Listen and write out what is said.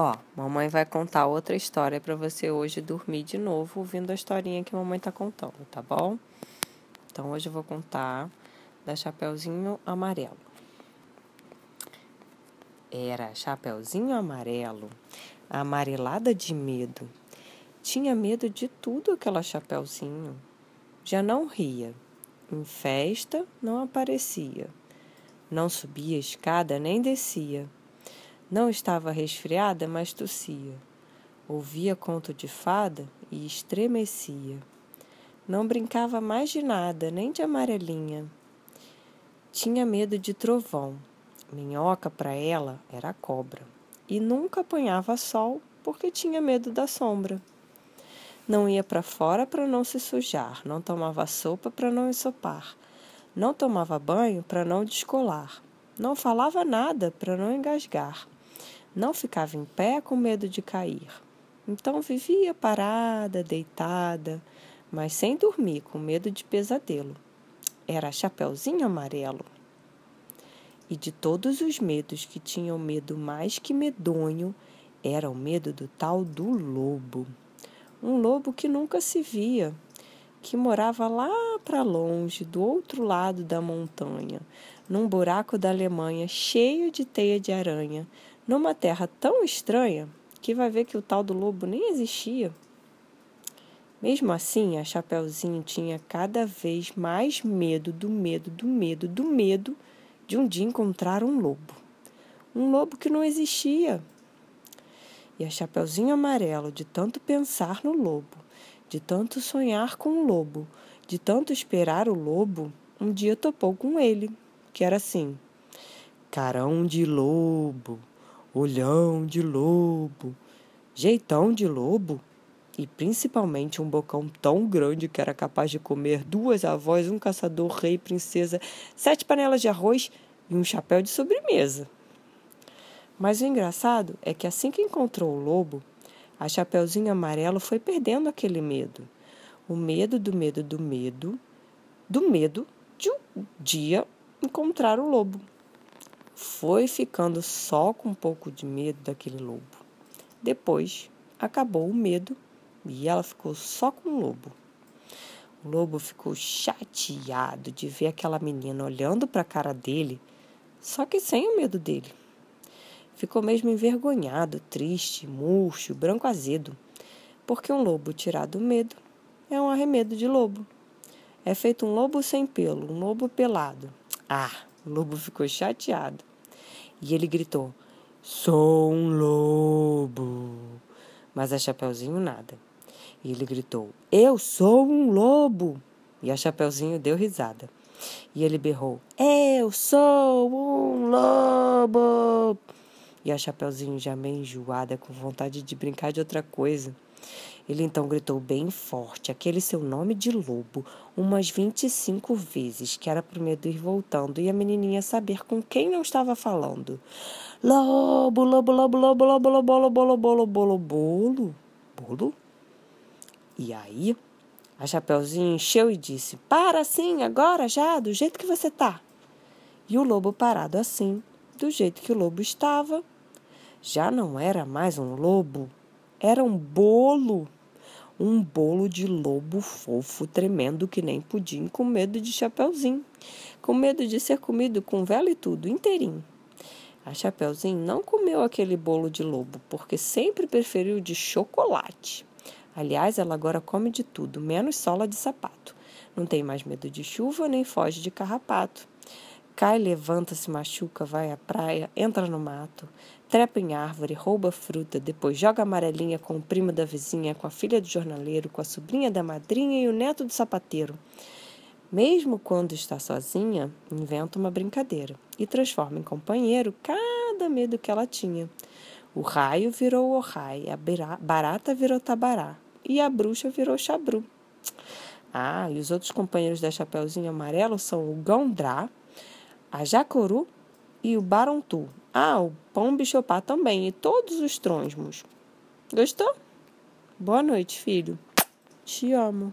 Ó, mamãe vai contar outra história para você hoje dormir de novo ouvindo a historinha que mamãe tá contando, tá bom? Então hoje eu vou contar da Chapeuzinho Amarelo. Era Chapeuzinho Amarelo, amarelada de medo. Tinha medo de tudo aquela Chapeuzinho. Já não ria. Em festa não aparecia. Não subia escada nem descia não estava resfriada, mas tossia. Ouvia conto de fada e estremecia. Não brincava mais de nada, nem de amarelinha. Tinha medo de trovão. Minhoca para ela era cobra. E nunca apanhava sol porque tinha medo da sombra. Não ia para fora para não se sujar, não tomava sopa para não ensopar, não tomava banho para não descolar, não falava nada para não engasgar. Não ficava em pé com medo de cair. Então vivia parada, deitada, mas sem dormir, com medo de pesadelo. Era Chapeuzinho Amarelo. E de todos os medos que tinha o medo mais que medonho, era o medo do tal do lobo. Um lobo que nunca se via, que morava lá para longe, do outro lado da montanha, num buraco da Alemanha cheio de teia de aranha, numa terra tão estranha que vai ver que o tal do lobo nem existia. Mesmo assim, a Chapeuzinho tinha cada vez mais medo do medo, do medo, do medo de um dia encontrar um lobo. Um lobo que não existia. E a Chapeuzinho Amarelo, de tanto pensar no lobo, de tanto sonhar com o lobo, de tanto esperar o lobo, um dia topou com ele, que era assim: Carão de lobo, olhão de lobo, jeitão de lobo e principalmente um bocão tão grande que era capaz de comer duas avós, um caçador, rei, princesa, sete panelas de arroz e um chapéu de sobremesa. Mas o engraçado é que assim que encontrou o lobo, a Chapeuzinho Amarelo foi perdendo aquele medo. O medo do medo do medo, do medo de um dia encontrar o lobo foi ficando só com um pouco de medo daquele lobo. Depois acabou o medo e ela ficou só com o lobo. O lobo ficou chateado de ver aquela menina olhando para a cara dele, só que sem o medo dele. Ficou mesmo envergonhado, triste, murcho, branco azedo, porque um lobo tirado do medo é um arremedo de lobo. É feito um lobo sem pelo, um lobo pelado. Ah, o lobo ficou chateado. E ele gritou: Sou um lobo. Mas a Chapeuzinho nada. E ele gritou: Eu sou um lobo. E a Chapeuzinho deu risada. E ele berrou: Eu sou um lobo. E a Chapeuzinho já meio enjoada, com vontade de brincar de outra coisa. Ele então gritou bem forte aquele seu nome de lobo umas vinte e cinco vezes, que era para medo ir voltando e a menininha saber com quem não estava falando. Lobo, lobo, lobo, lobo, lobo, lobo, lobo, lobo, lobo, lobo, bolo. E aí, a Chapeuzinho encheu e disse: Para assim, agora já, do jeito que você tá. E o lobo parado assim, do jeito que o lobo estava, já não era mais um lobo, era um bolo um bolo de lobo fofo, tremendo que nem pudim, com medo de Chapeuzinho, com medo de ser comido com vela e tudo, inteirinho. A Chapeuzinho não comeu aquele bolo de lobo, porque sempre preferiu de chocolate. Aliás, ela agora come de tudo, menos sola de sapato. Não tem mais medo de chuva nem foge de carrapato. Cai, levanta, se machuca, vai à praia, entra no mato trepa em árvore, rouba fruta, depois joga amarelinha com o primo da vizinha, com a filha do jornaleiro, com a sobrinha da madrinha e o neto do sapateiro. Mesmo quando está sozinha, inventa uma brincadeira e transforma em companheiro cada medo que ela tinha. O raio virou o raio, a barata virou tabará e a bruxa virou chabru. Ah, e os outros companheiros da Chapeuzinho Amarelo são o Gondrá, a Jacoru e o Barontu. Ah, o pão bichopá também e todos os tronsmos. Gostou? Boa noite, filho. Te amo.